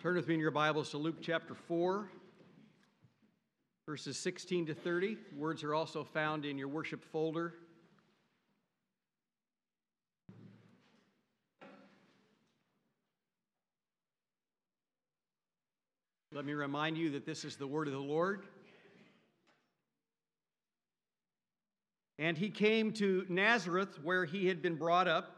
Turn with me in your Bibles to Luke chapter 4, verses 16 to 30. Words are also found in your worship folder. Let me remind you that this is the word of the Lord. And he came to Nazareth, where he had been brought up.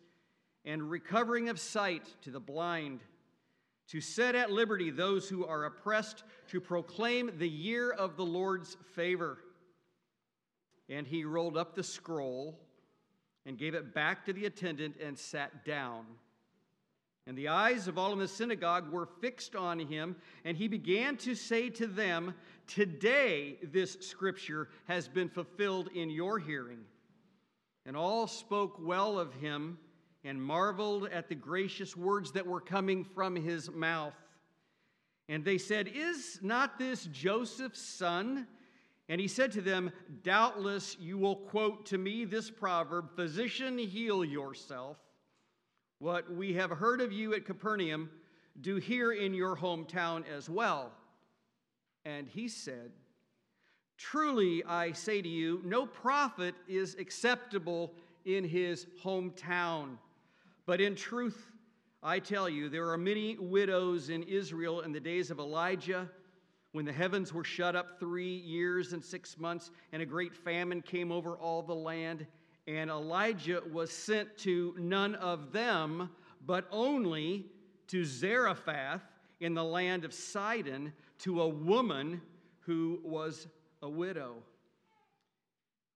and recovering of sight to the blind, to set at liberty those who are oppressed, to proclaim the year of the Lord's favor. And he rolled up the scroll and gave it back to the attendant and sat down. And the eyes of all in the synagogue were fixed on him, and he began to say to them, Today this scripture has been fulfilled in your hearing. And all spoke well of him and marveled at the gracious words that were coming from his mouth. And they said, Is not this Joseph's son? And he said to them, Doubtless you will quote to me this proverb Physician, heal yourself. What we have heard of you at Capernaum, do here in your hometown as well. And he said, Truly I say to you, no prophet is acceptable in his hometown. But in truth, I tell you, there are many widows in Israel in the days of Elijah, when the heavens were shut up three years and six months, and a great famine came over all the land. And Elijah was sent to none of them, but only to Zarephath in the land of Sidon, to a woman who was a widow.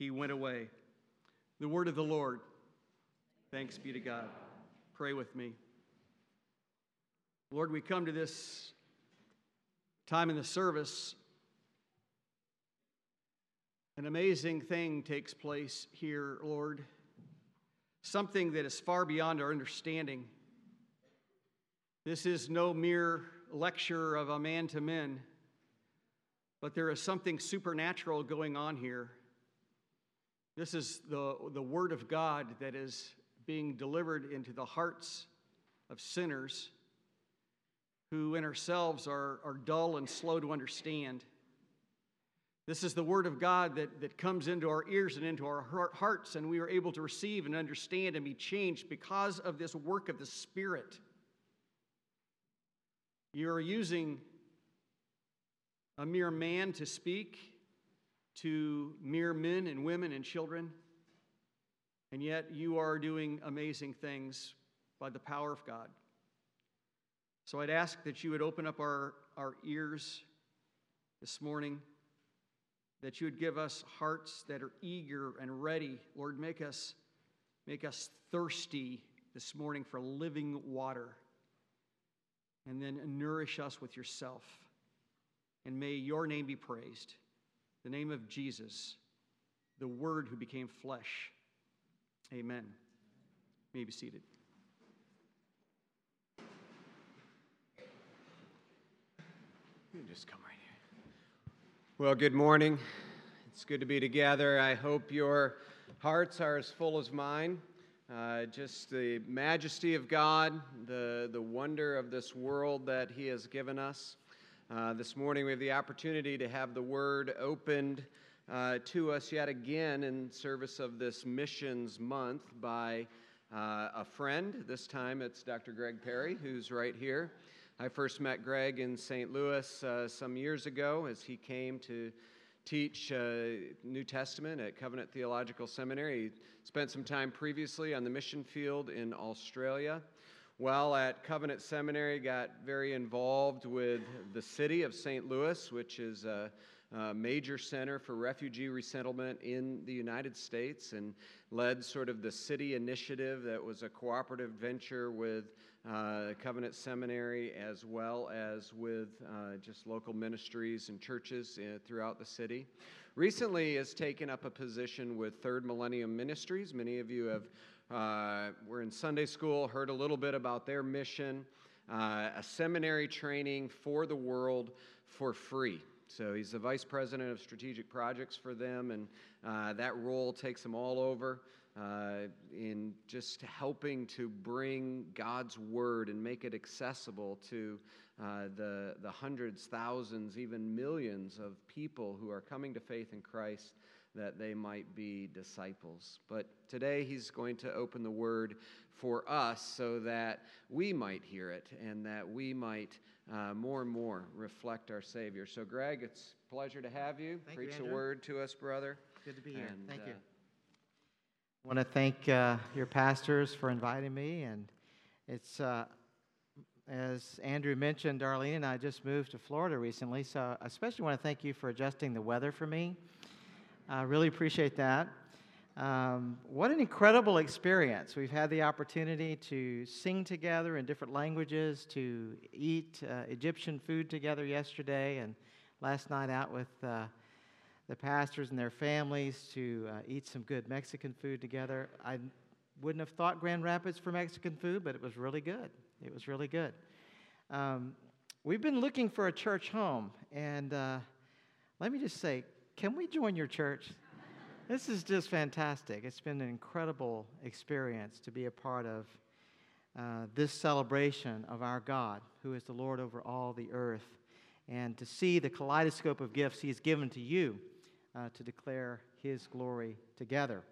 he went away. The word of the Lord. Thanks be to God. Pray with me. Lord, we come to this time in the service. An amazing thing takes place here, Lord. Something that is far beyond our understanding. This is no mere lecture of a man to men, but there is something supernatural going on here. This is the, the Word of God that is being delivered into the hearts of sinners who in ourselves are, are dull and slow to understand. This is the Word of God that, that comes into our ears and into our hearts, and we are able to receive and understand and be changed because of this work of the Spirit. You are using a mere man to speak to mere men and women and children, and yet you are doing amazing things by the power of God. So I'd ask that you would open up our, our ears this morning, that you would give us hearts that are eager and ready. Lord, make us, make us thirsty this morning for living water, and then nourish us with yourself. And may your name be praised the name of Jesus, the Word who became flesh. Amen. You may be seated. You just come right here. Well, good morning. It's good to be together. I hope your hearts are as full as mine. Uh, just the majesty of God, the, the wonder of this world that He has given us. Uh, this morning, we have the opportunity to have the word opened uh, to us yet again in service of this missions month by uh, a friend. This time it's Dr. Greg Perry, who's right here. I first met Greg in St. Louis uh, some years ago as he came to teach uh, New Testament at Covenant Theological Seminary. He spent some time previously on the mission field in Australia. While at Covenant Seminary, got very involved with the city of St. Louis, which is a, a major center for refugee resettlement in the United States, and led sort of the city initiative that was a cooperative venture with uh, Covenant Seminary as well as with uh, just local ministries and churches uh, throughout the city. Recently has taken up a position with Third Millennium Ministries. Many of you have uh, were in Sunday school, heard a little bit about their mission, uh, a seminary training for the world for free. So he's the vice president of strategic projects for them, and uh, that role takes him all over uh, in just helping to bring God's word and make it accessible to uh, the, the hundreds, thousands, even millions of people who are coming to faith in Christ that they might be disciples. But today he's going to open the word for us so that we might hear it and that we might uh, more and more reflect our Savior. So, Greg, it's a pleasure to have you. Thank Preach you, a word to us, brother. Good to be here. And, thank you. uh, I want to thank uh, your pastors for inviting me, and it's uh, as Andrew mentioned, Darlene and I just moved to Florida recently, so I especially want to thank you for adjusting the weather for me. I really appreciate that. Um, what an incredible experience. We've had the opportunity to sing together in different languages, to eat uh, Egyptian food together yesterday, and last night out with uh, the pastors and their families to uh, eat some good Mexican food together. I wouldn't have thought Grand Rapids for Mexican food, but it was really good. It was really good. Um, we've been looking for a church home, and uh, let me just say, can we join your church? this is just fantastic. It's been an incredible experience to be a part of uh, this celebration of our God, who is the Lord over all the earth, and to see the kaleidoscope of gifts He has given to you uh, to declare His glory together.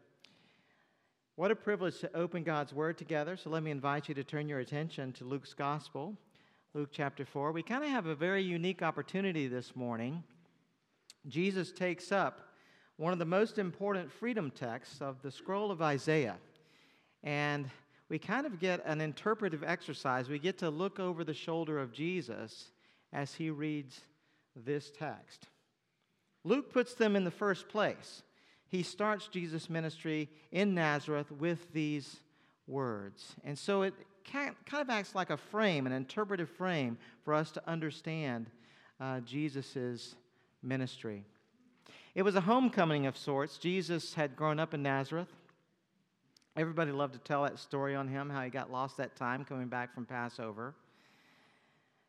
What a privilege to open God's Word together. So let me invite you to turn your attention to Luke's Gospel, Luke chapter 4. We kind of have a very unique opportunity this morning. Jesus takes up one of the most important freedom texts of the scroll of Isaiah. And we kind of get an interpretive exercise. We get to look over the shoulder of Jesus as he reads this text. Luke puts them in the first place. He starts Jesus' ministry in Nazareth with these words. And so it kind of acts like a frame, an interpretive frame for us to understand uh, Jesus' ministry. It was a homecoming of sorts. Jesus had grown up in Nazareth. Everybody loved to tell that story on him, how he got lost that time coming back from Passover.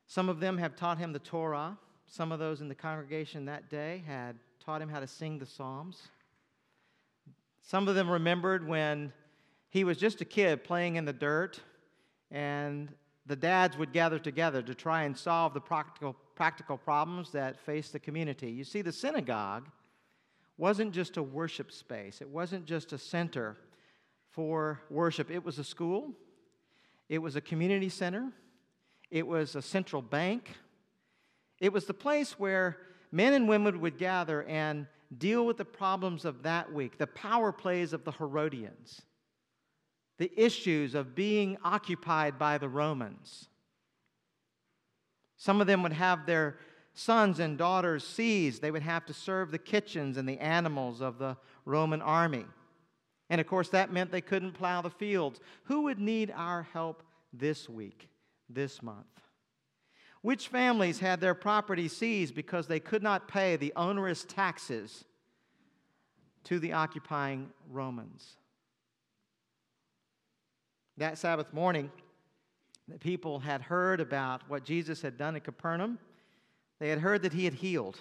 Some of them have taught him the Torah. Some of those in the congregation that day had taught him how to sing the Psalms. Some of them remembered when he was just a kid playing in the dirt, and the dads would gather together to try and solve the practical, practical problems that faced the community. You see, the synagogue wasn't just a worship space, it wasn't just a center for worship. It was a school, it was a community center, it was a central bank, it was the place where men and women would gather and deal with the problems of that week, the power plays of the Herodians, the issues of being occupied by the Romans. Some of them would have their sons and daughters seized. They would have to serve the kitchens and the animals of the Roman army. And of course, that meant they couldn't plow the fields. Who would need our help this week, this month? Which families had their property seized because they could not pay the onerous taxes to the occupying Romans? That Sabbath morning, the people had heard about what Jesus had done at Capernaum. They had heard that he had healed,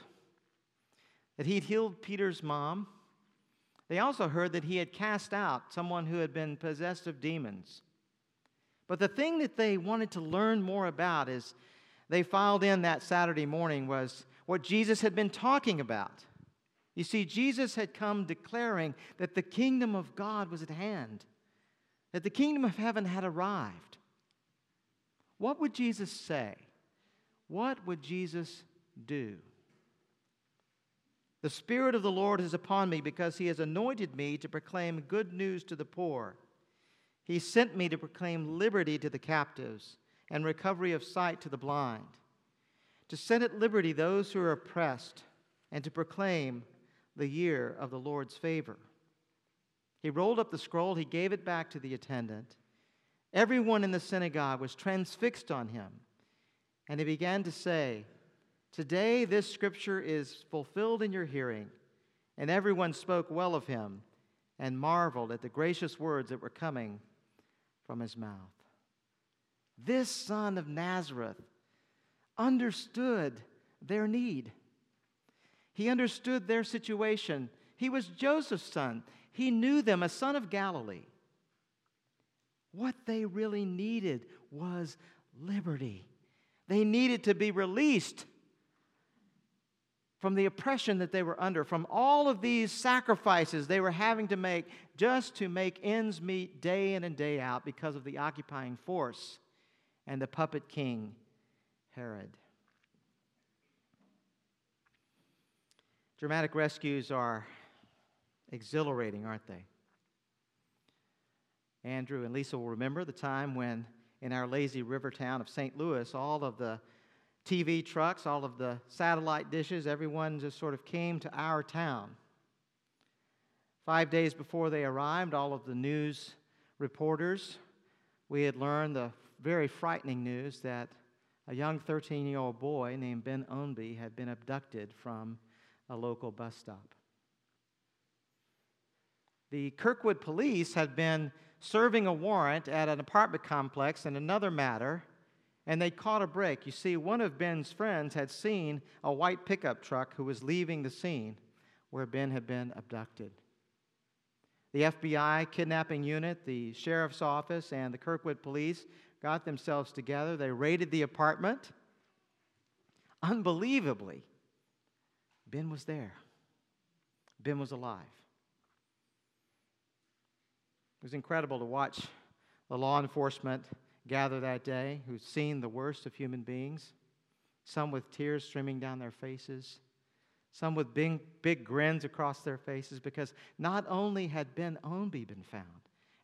that he had healed Peter's mom. They also heard that he had cast out someone who had been possessed of demons. But the thing that they wanted to learn more about is they filed in that Saturday morning was what Jesus had been talking about. You see, Jesus had come declaring that the kingdom of God was at hand, that the kingdom of heaven had arrived. What would Jesus say What would Jesus do? The Spirit of the Lord is upon me because He has anointed me to proclaim good news to the poor. He sent me to proclaim liberty to the captives and recovery of sight to the blind, to set at liberty those who are oppressed, and to proclaim the year of the Lord's favor. He rolled up the scroll, he gave it back to the attendant. Everyone in the synagogue was transfixed on him, and he began to say, Today this scripture is fulfilled in your hearing. And everyone spoke well of him and marveled at the gracious words that were coming from his mouth. This son of Nazareth understood their need. He understood their situation. He was Joseph's son. He knew them, a son of Galilee. What they really needed was liberty. They needed to be released from the oppression that they were under, from all of these sacrifices they were having to make just to make ends meet day in and day out because of the occupying force and the puppet king, Herod. Dramatic rescues are exhilarating, aren't they? Andrew and Lisa will remember the time when, in our lazy river town of St. Louis, all of the TV trucks, all of the satellite dishes, everyone just sort of came to our town. Five days before they arrived, all of the news reporters, we had learned the very frightening news that a young 13 year old boy named Ben Ownby had been abducted from a local bus stop. The Kirkwood police had been serving a warrant at an apartment complex in another matter and they caught a break. You see, one of Ben's friends had seen a white pickup truck who was leaving the scene where Ben had been abducted. The FBI kidnapping unit, the sheriff's office, and the Kirkwood police got themselves together. They raided the apartment. Unbelievably, Ben was there. Ben was alive. It was incredible to watch the law enforcement gather that day who'd seen the worst of human beings, some with tears streaming down their faces, some with big, big grins across their faces, because not only had Ben Ownby been found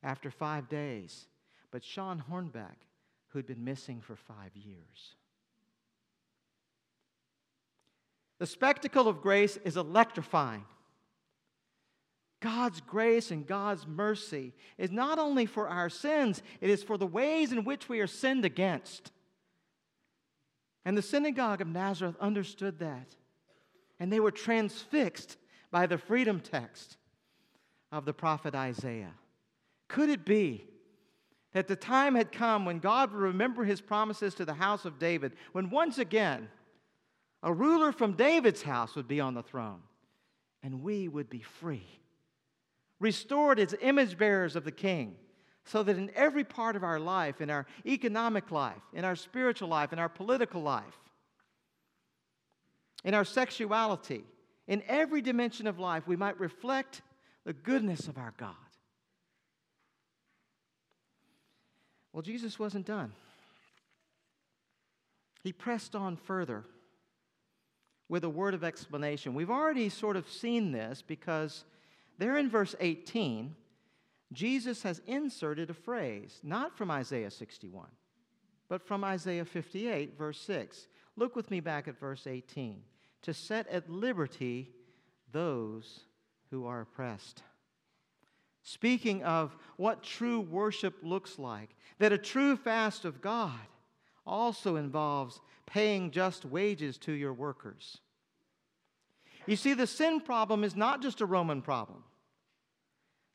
after five days, but Shawn Hornbeck, who'd been missing for five years. The spectacle of grace is electrifying. God's grace and God's mercy is not only for our sins, it is for the ways in which we are sinned against. And the synagogue of Nazareth understood that. And they were transfixed by the freedom text of the prophet Isaiah. Could it be that the time had come when God would remember his promises to the house of David, when once again a ruler from David's house would be on the throne, and we would be free? restored as image bearers of the King, so that in every part of our life, in our economic life, in our spiritual life, in our political life, in our sexuality, in every dimension of life, we might reflect the goodness of our God. Well, Jesus wasn't done. He pressed on further with a word of explanation. We've already sort of seen this because there in verse 18, Jesus has inserted a phrase, not from Isaiah 61, but from Isaiah 58, verse 6. Look with me back at verse 18. To set at liberty those who are oppressed. Speaking of what true worship looks like, that a true fast of God also involves paying just wages to your workers. You see, the sin problem is not just a Roman problem.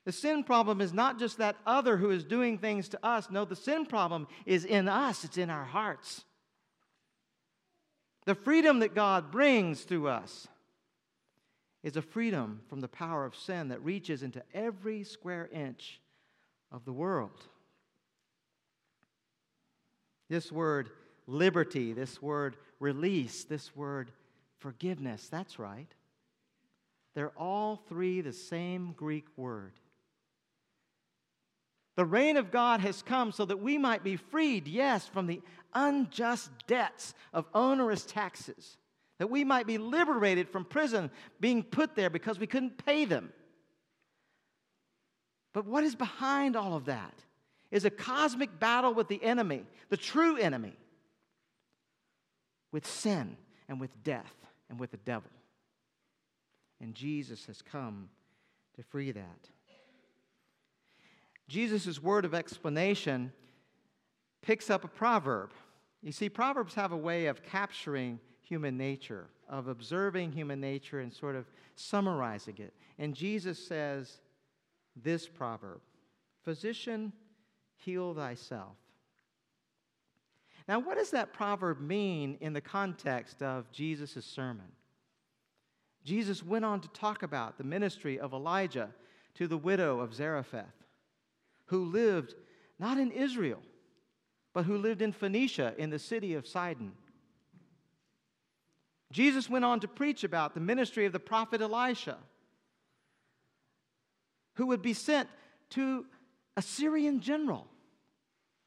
The sin problem is not just that other who is doing things to us. No, the sin problem is in us, it's in our hearts. The freedom that God brings through us is a freedom from the power of sin that reaches into every square inch of the world. This word liberty, this word release, this word forgiveness, that's right. They're all three the same Greek word. The reign of God has come so that we might be freed, yes, from the unjust debts of onerous taxes, that we might be liberated from prison being put there because we couldn't pay them. But what is behind all of that is a cosmic battle with the enemy, the true enemy, with sin and with death and with the devil. And Jesus has come to free that. Jesus' word of explanation picks up a proverb. You see, proverbs have a way of capturing human nature, of observing human nature and sort of summarizing it. And Jesus says this proverb Physician, heal thyself. Now, what does that proverb mean in the context of Jesus' sermon? Jesus went on to talk about the ministry of Elijah to the widow of Zarephath, who lived not in Israel, but who lived in Phoenicia in the city of Sidon. Jesus went on to preach about the ministry of the prophet Elisha, who would be sent to a Syrian general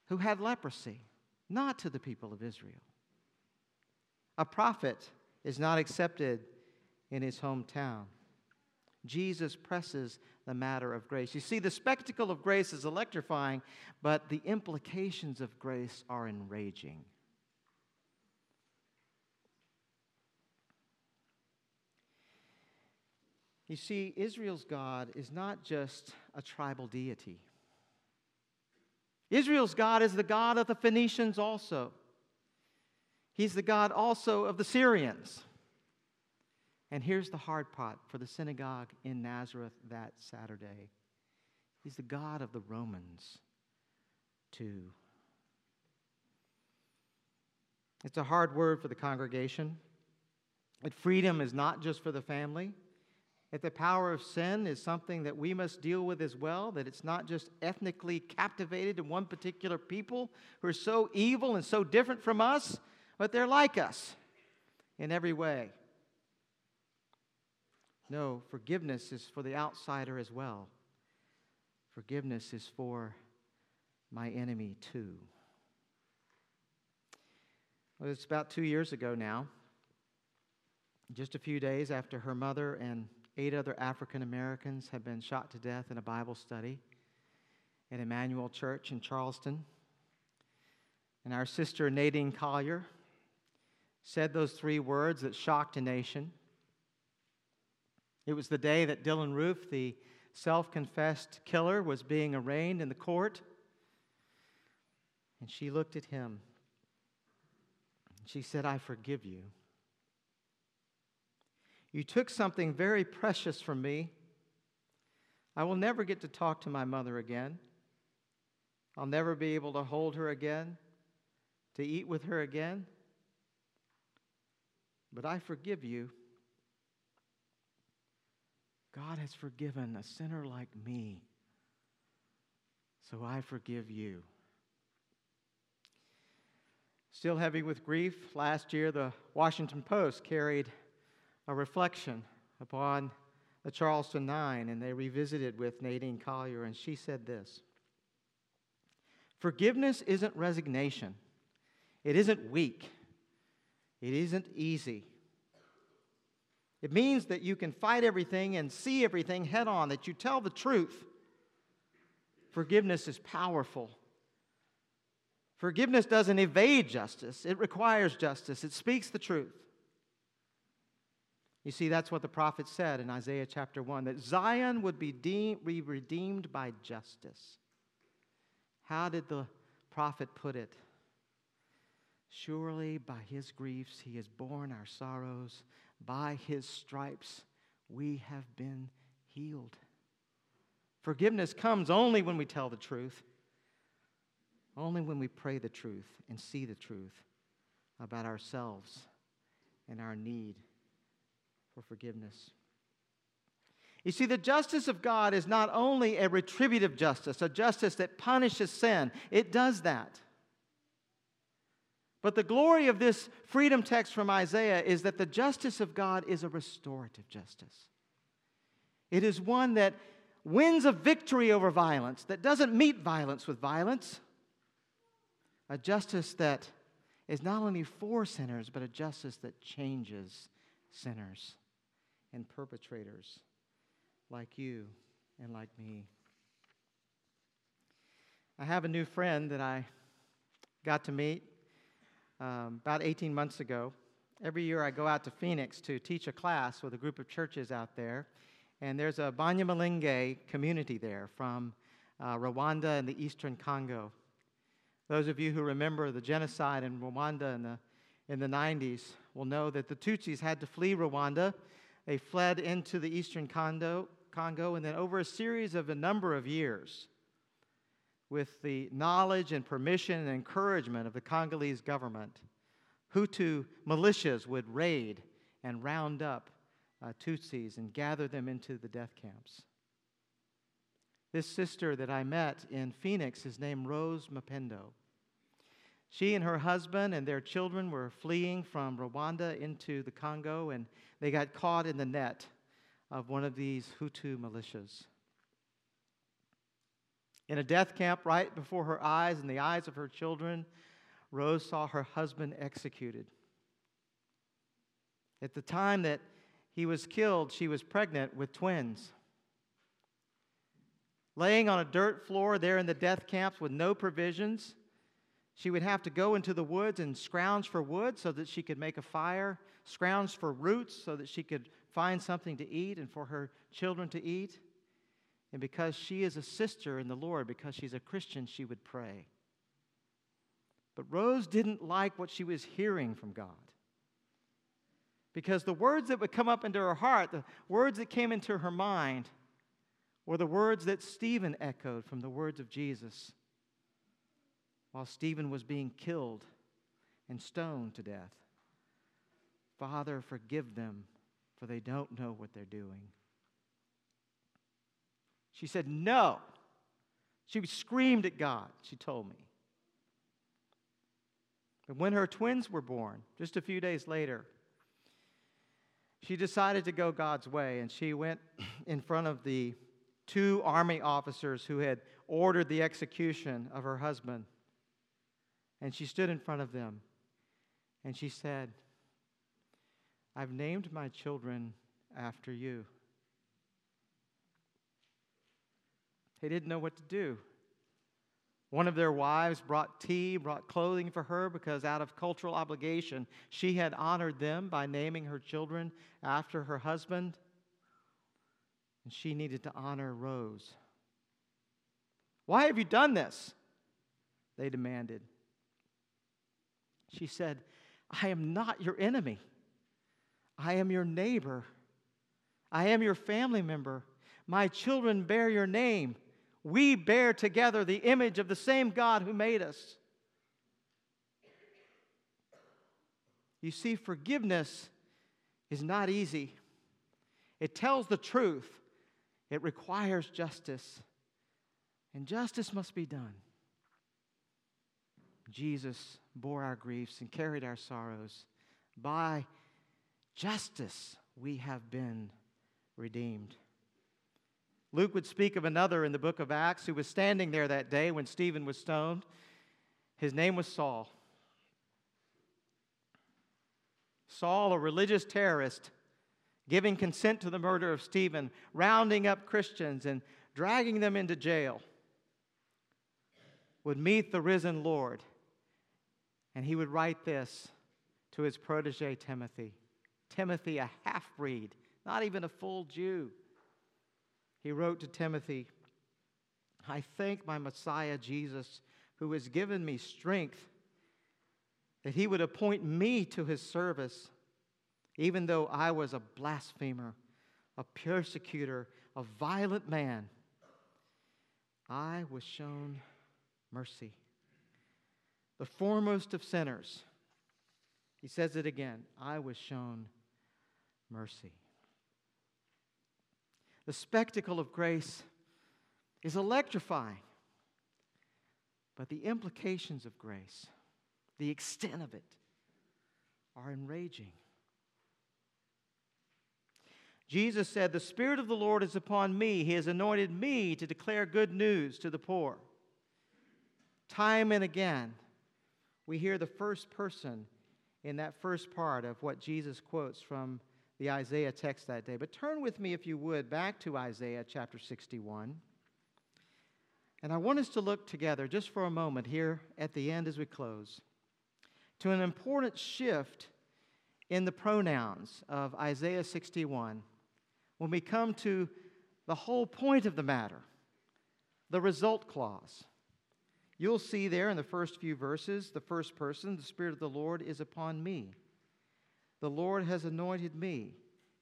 who had leprosy, not to the people of Israel. A prophet is not accepted in his hometown. Jesus presses the matter of grace. You see, the spectacle of grace is electrifying, but the implications of grace are enraging. You see, Israel's God is not just a tribal deity. Israel's God is the God of the Phoenicians also. He's the God also of the Syrians. And here's the hard part for the synagogue in Nazareth that Saturday He's the God of the Romans, too. It's a hard word for the congregation. But freedom is not just for the family. That the power of sin is something that we must deal with as well, that it's not just ethnically captivated to one particular people who are so evil and so different from us, but they're like us in every way. No, forgiveness is for the outsider as well. Forgiveness is for my enemy too. Well, it's about two years ago now, just a few days after her mother and eight other African Americans had been shot to death in a Bible study at Emanuel Church in Charleston. And our sister Nadine Collier said those three words that shocked a nation it was the day that Dylann Roof, the self confessed killer, was being arraigned in the court. And she looked at him. She said, I forgive you. You took something very precious from me. I will never get to talk to my mother again. I'll never be able to hold her again, to eat with her again. But I forgive you. God has forgiven a sinner like me, so I forgive you. Still heavy with grief, last year the Washington Post carried a reflection upon the Charleston Nine, and they revisited with Nadine Collier, and she said this Forgiveness isn't resignation, it isn't weak, it isn't easy. It means that you can fight everything and see everything head on, that you tell the truth. Forgiveness is powerful. Forgiveness doesn't evade justice, it requires justice, it speaks the truth. You see, that's what the prophet said in Isaiah chapter 1 that Zion would be, de- be redeemed by justice. How did the prophet put it? Surely by his griefs he has borne our sorrows, by his stripes we have been healed. Forgiveness comes only when we tell the truth, only when we pray the truth and see the truth about ourselves and our need for forgiveness. You see, the justice of God is not only a retributive justice, a justice that punishes sin, it does that. But the glory of this freedom text from Isaiah is that the justice of God is a restorative justice. It is one that wins a victory over violence, that doesn't meet violence with violence, a justice that is not only for sinners, but a justice that changes sinners and perpetrators like you and like me. I have a new friend that I got to meet um, about 18 months ago. Every year I go out to Phoenix to teach a class with a group of churches out there. And there's a Banyamulenge community there from uh, Rwanda and the eastern Congo. Those of you who remember the genocide in Rwanda in the, in the 90s will know that the Tutsis had to flee Rwanda. They fled into the eastern Congo, Congo and then over a series of a number of years, with the knowledge and permission and encouragement of the Congolese government, Hutu militias would raid and round up uh, Tutsis and gather them into the death camps. This sister that I met in Phoenix is named Rose Mapendo. She and her husband and their children were fleeing from Rwanda into the Congo, and they got caught in the net of one of these Hutu militias. In a death camp right before her eyes and the eyes of her children, Rose saw her husband executed. At the time that he was killed, she was pregnant with twins. Laying on a dirt floor there in the death camps with no provisions, she would have to go into the woods and scrounge for wood so that she could make a fire, scrounge for roots so that she could find something to eat and for her children to eat. And because she is a sister in the Lord, because she's a Christian, she would pray. But Rose didn't like what she was hearing from God. Because the words that would come up into her heart, the words that came into her mind, were the words that Stephen echoed from the words of Jesus while Stephen was being killed and stoned to death. Father, forgive them, for they don't know what they're doing. She said, No. She screamed at God, she told me. But when her twins were born, just a few days later, she decided to go God's way, and she went in front of the two army officers who had ordered the execution of her husband. And she stood in front of them and she said, I've named my children after you. They didn't know what to do. One of their wives brought tea, brought clothing for her because, out of cultural obligation, she had honored them by naming her children after her husband. And she needed to honor Rose. Why have you done this? They demanded. She said, I am not your enemy. I am your neighbor. I am your family member. My children bear your name. We bear together the image of the same God who made us. You see, forgiveness is not easy. It tells the truth, it requires justice, and justice must be done. Jesus bore our griefs and carried our sorrows. By justice we have been redeemed. Luke would speak of another in the book of Acts who was standing there that day when Stephen was stoned. His name was Saul. Saul, a religious terrorist, giving consent to the murder of Stephen, rounding up Christians and dragging them into jail, would meet the risen Lord. And he would write this to his protege, Timothy. Timothy, a half breed, not even a full Jew he wrote to Timothy, I thank my Messiah Jesus, who has given me strength, that he would appoint me to his service, even though I was a blasphemer, a persecutor, a violent man. I was shown mercy. The foremost of sinners, he says it again I was shown mercy. The spectacle of grace is electrifying. But the implications of grace, the extent of it, are enraging. Jesus said, The Spirit of the Lord is upon me. He has anointed me to declare good news to the poor. Time and again, we hear the first person in that first part of what Jesus quotes from the Isaiah text that day. But turn with me, if you would, back to Isaiah chapter 61. And I want us to look together just for a moment here at the end as we close to an important shift in the pronouns of Isaiah 61 when we come to the whole point of the matter, the result clause. You'll see there in the first few verses, the first person, the Spirit of the Lord is upon me. The Lord has anointed me.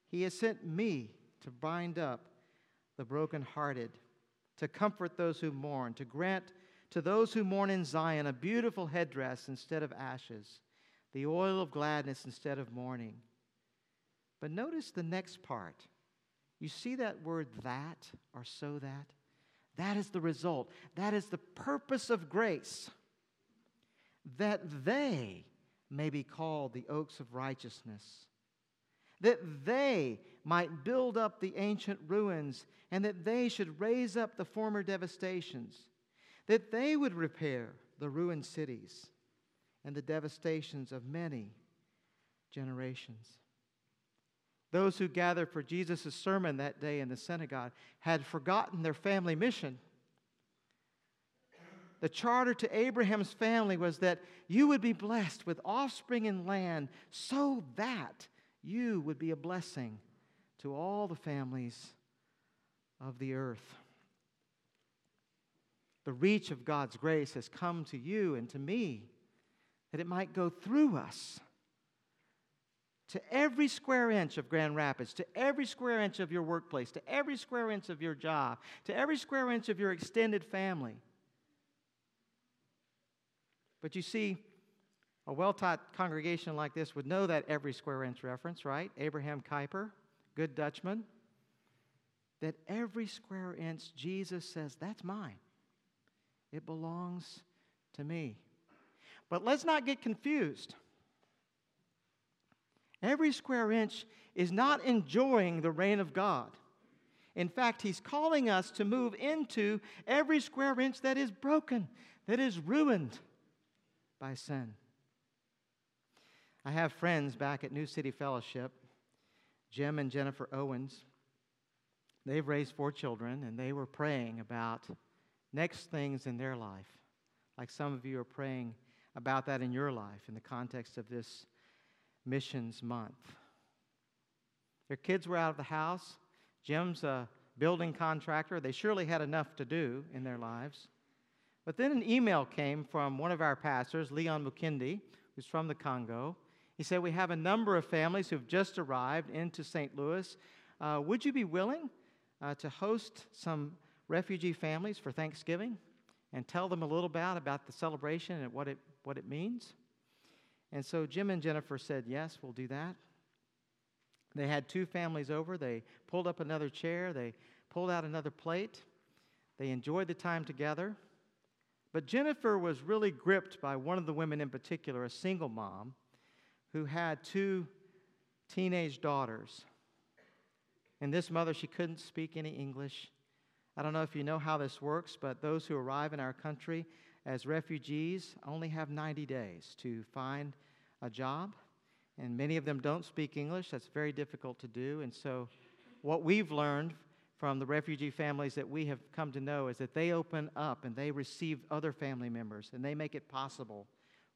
He has sent me to bind up the brokenhearted to comfort those who mourn, to grant to those who mourn in Zion a beautiful headdress instead of ashes, the oil of gladness instead of mourning. But notice the next part. You see that word that or so that? That is the result. That is the purpose of grace. That they may be called the oaks of righteousness. That they might build up the ancient ruins and that they should raise up the former devastations, that they would repair the ruined cities and the devastations of many generations. Those who gathered for Jesus' sermon that day in the synagogue had forgotten their family mission. The charter to Abraham's family was that you would be blessed with offspring and land so that you would be a blessing to all the families of the earth. The reach of God's grace has come to you and to me that it might go through us to every square inch of Grand Rapids, to every square inch of your workplace, to every square inch of your job, to every square inch of your extended family. But you see, a well taught congregation like this would know that every square inch reference, right? Abraham Kuyper, good Dutchman that every square inch, Jesus says, that's mine. It belongs to me. But let's not get confused. Every square inch is not enjoying the reign of God. In fact, He's calling us to move into every square inch that is broken, that is ruined by sin. I have friends back at New City Fellowship, Jim and Jennifer Owens. They've raised four children, and they were praying about next things in their life, like some of you are praying about that in your life in the context of this missions month. Their kids were out of the house. Jim's a building contractor. They surely had enough to do in their lives. But then an email came from one of our pastors, Leon Mukindi, who's from the Congo. He said, We have a number of families who've just arrived into St. Louis. Uh, would you be willing uh, to host some refugee families for Thanksgiving and tell them a little bit about the celebration and what it, what it means. And so Jim and Jennifer said, Yes, we'll do that. They had two families over. They pulled up another chair, they pulled out another plate. They enjoyed the time together. But Jennifer was really gripped by one of the women in particular, a single mom, who had two teenage daughters. And this mother, she couldn't speak any English. I don't know if you know how this works, but those who arrive in our country as refugees only have 90 days to find a job. And many of them don't speak English. That's very difficult to do. And so, what we've learned from the refugee families that we have come to know is that they open up and they receive other family members and they make it possible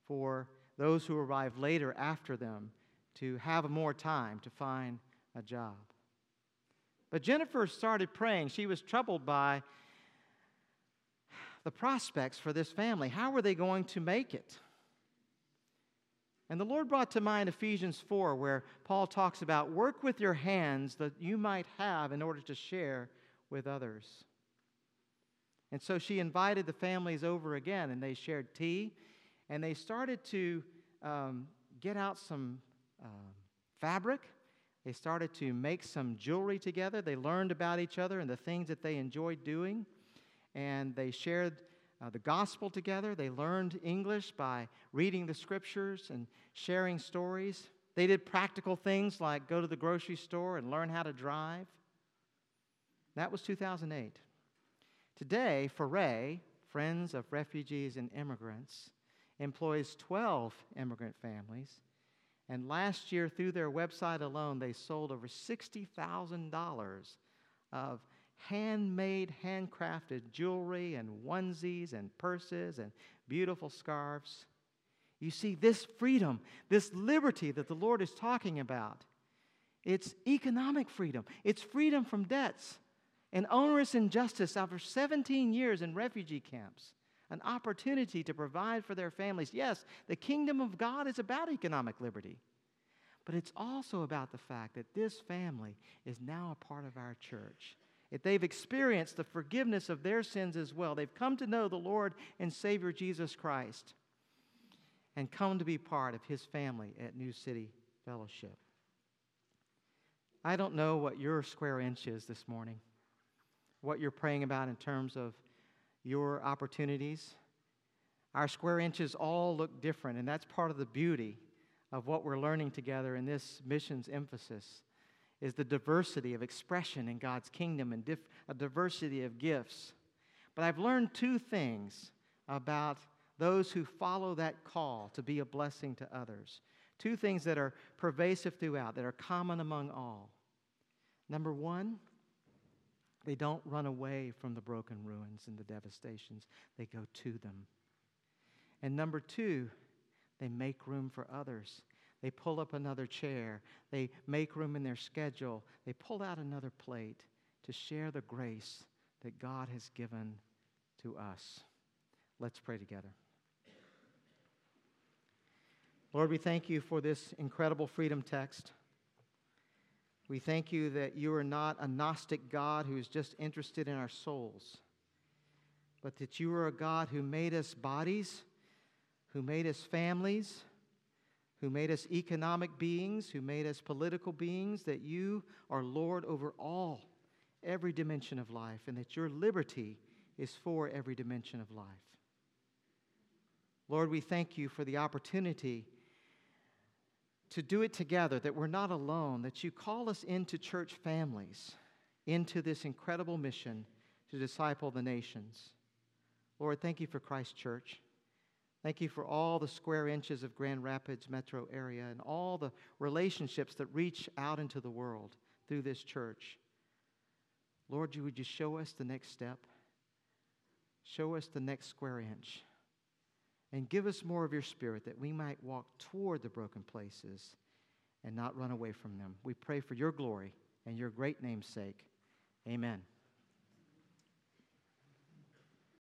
for those who arrive later after them to have more time to find a job. But Jennifer started praying. She was troubled by the prospects for this family. How were they going to make it? And the Lord brought to mind Ephesians 4, where Paul talks about work with your hands that you might have in order to share with others. And so she invited the families over again, and they shared tea, and they started to um, get out some uh, fabric they started to make some jewelry together. They learned about each other and the things that they enjoyed doing. And they shared uh, the gospel together. They learned English by reading the scriptures and sharing stories. They did practical things like go to the grocery store and learn how to drive. That was 2008. Today, Foray, Friends of Refugees and Immigrants, employs 12 immigrant families. And last year, through their website alone, they sold over $60,000 of handmade, handcrafted jewelry and onesies and purses and beautiful scarves. You see, this freedom, this liberty that the Lord is talking about, it's economic freedom, it's freedom from debts and onerous injustice after 17 years in refugee camps, an opportunity to provide for their families. Yes, the kingdom of God is about economic liberty, but it's also about the fact that this family is now a part of our church. If they've experienced the forgiveness of their sins as well, they've come to know the Lord and Savior Jesus Christ and come to be part of his family at New City Fellowship. I don't know what your square inch is this morning, what you're praying about in terms of your opportunities. Our square inches all look different, and that's part of the beauty of what we're learning together in this missions emphasis is the diversity of expression in God's kingdom and dif- a diversity of gifts. But I've learned two things about those who follow that call to be a blessing to others. Two things that are pervasive throughout, that are common among all. Number one, they don't run away from the broken ruins and the devastations, they go to them. And number two, they make room for others. They pull up another chair. They make room in their schedule. They pull out another plate to share the grace that God has given to us. Let's pray together. Lord, we thank you for this incredible freedom text. We thank you that you are not a Gnostic God who is just interested in our souls, but that you are a God who made us bodies, who made us families, who made us economic beings, who made us political beings, that you are Lord over all, every dimension of life, and that your liberty is for every dimension of life. Lord, we thank you for the opportunity to do it together, that we're not alone, that you call us into church families, into this incredible mission to disciple the nations. Lord, thank you for Christ Church. Thank you for all the square inches of Grand Rapids metro area and all the relationships that reach out into the world through this church. Lord, you would you show us the next step? Show us the next square inch and give us more of your spirit that we might walk toward the broken places and not run away from them. We pray for your glory and your great name's sake. Amen.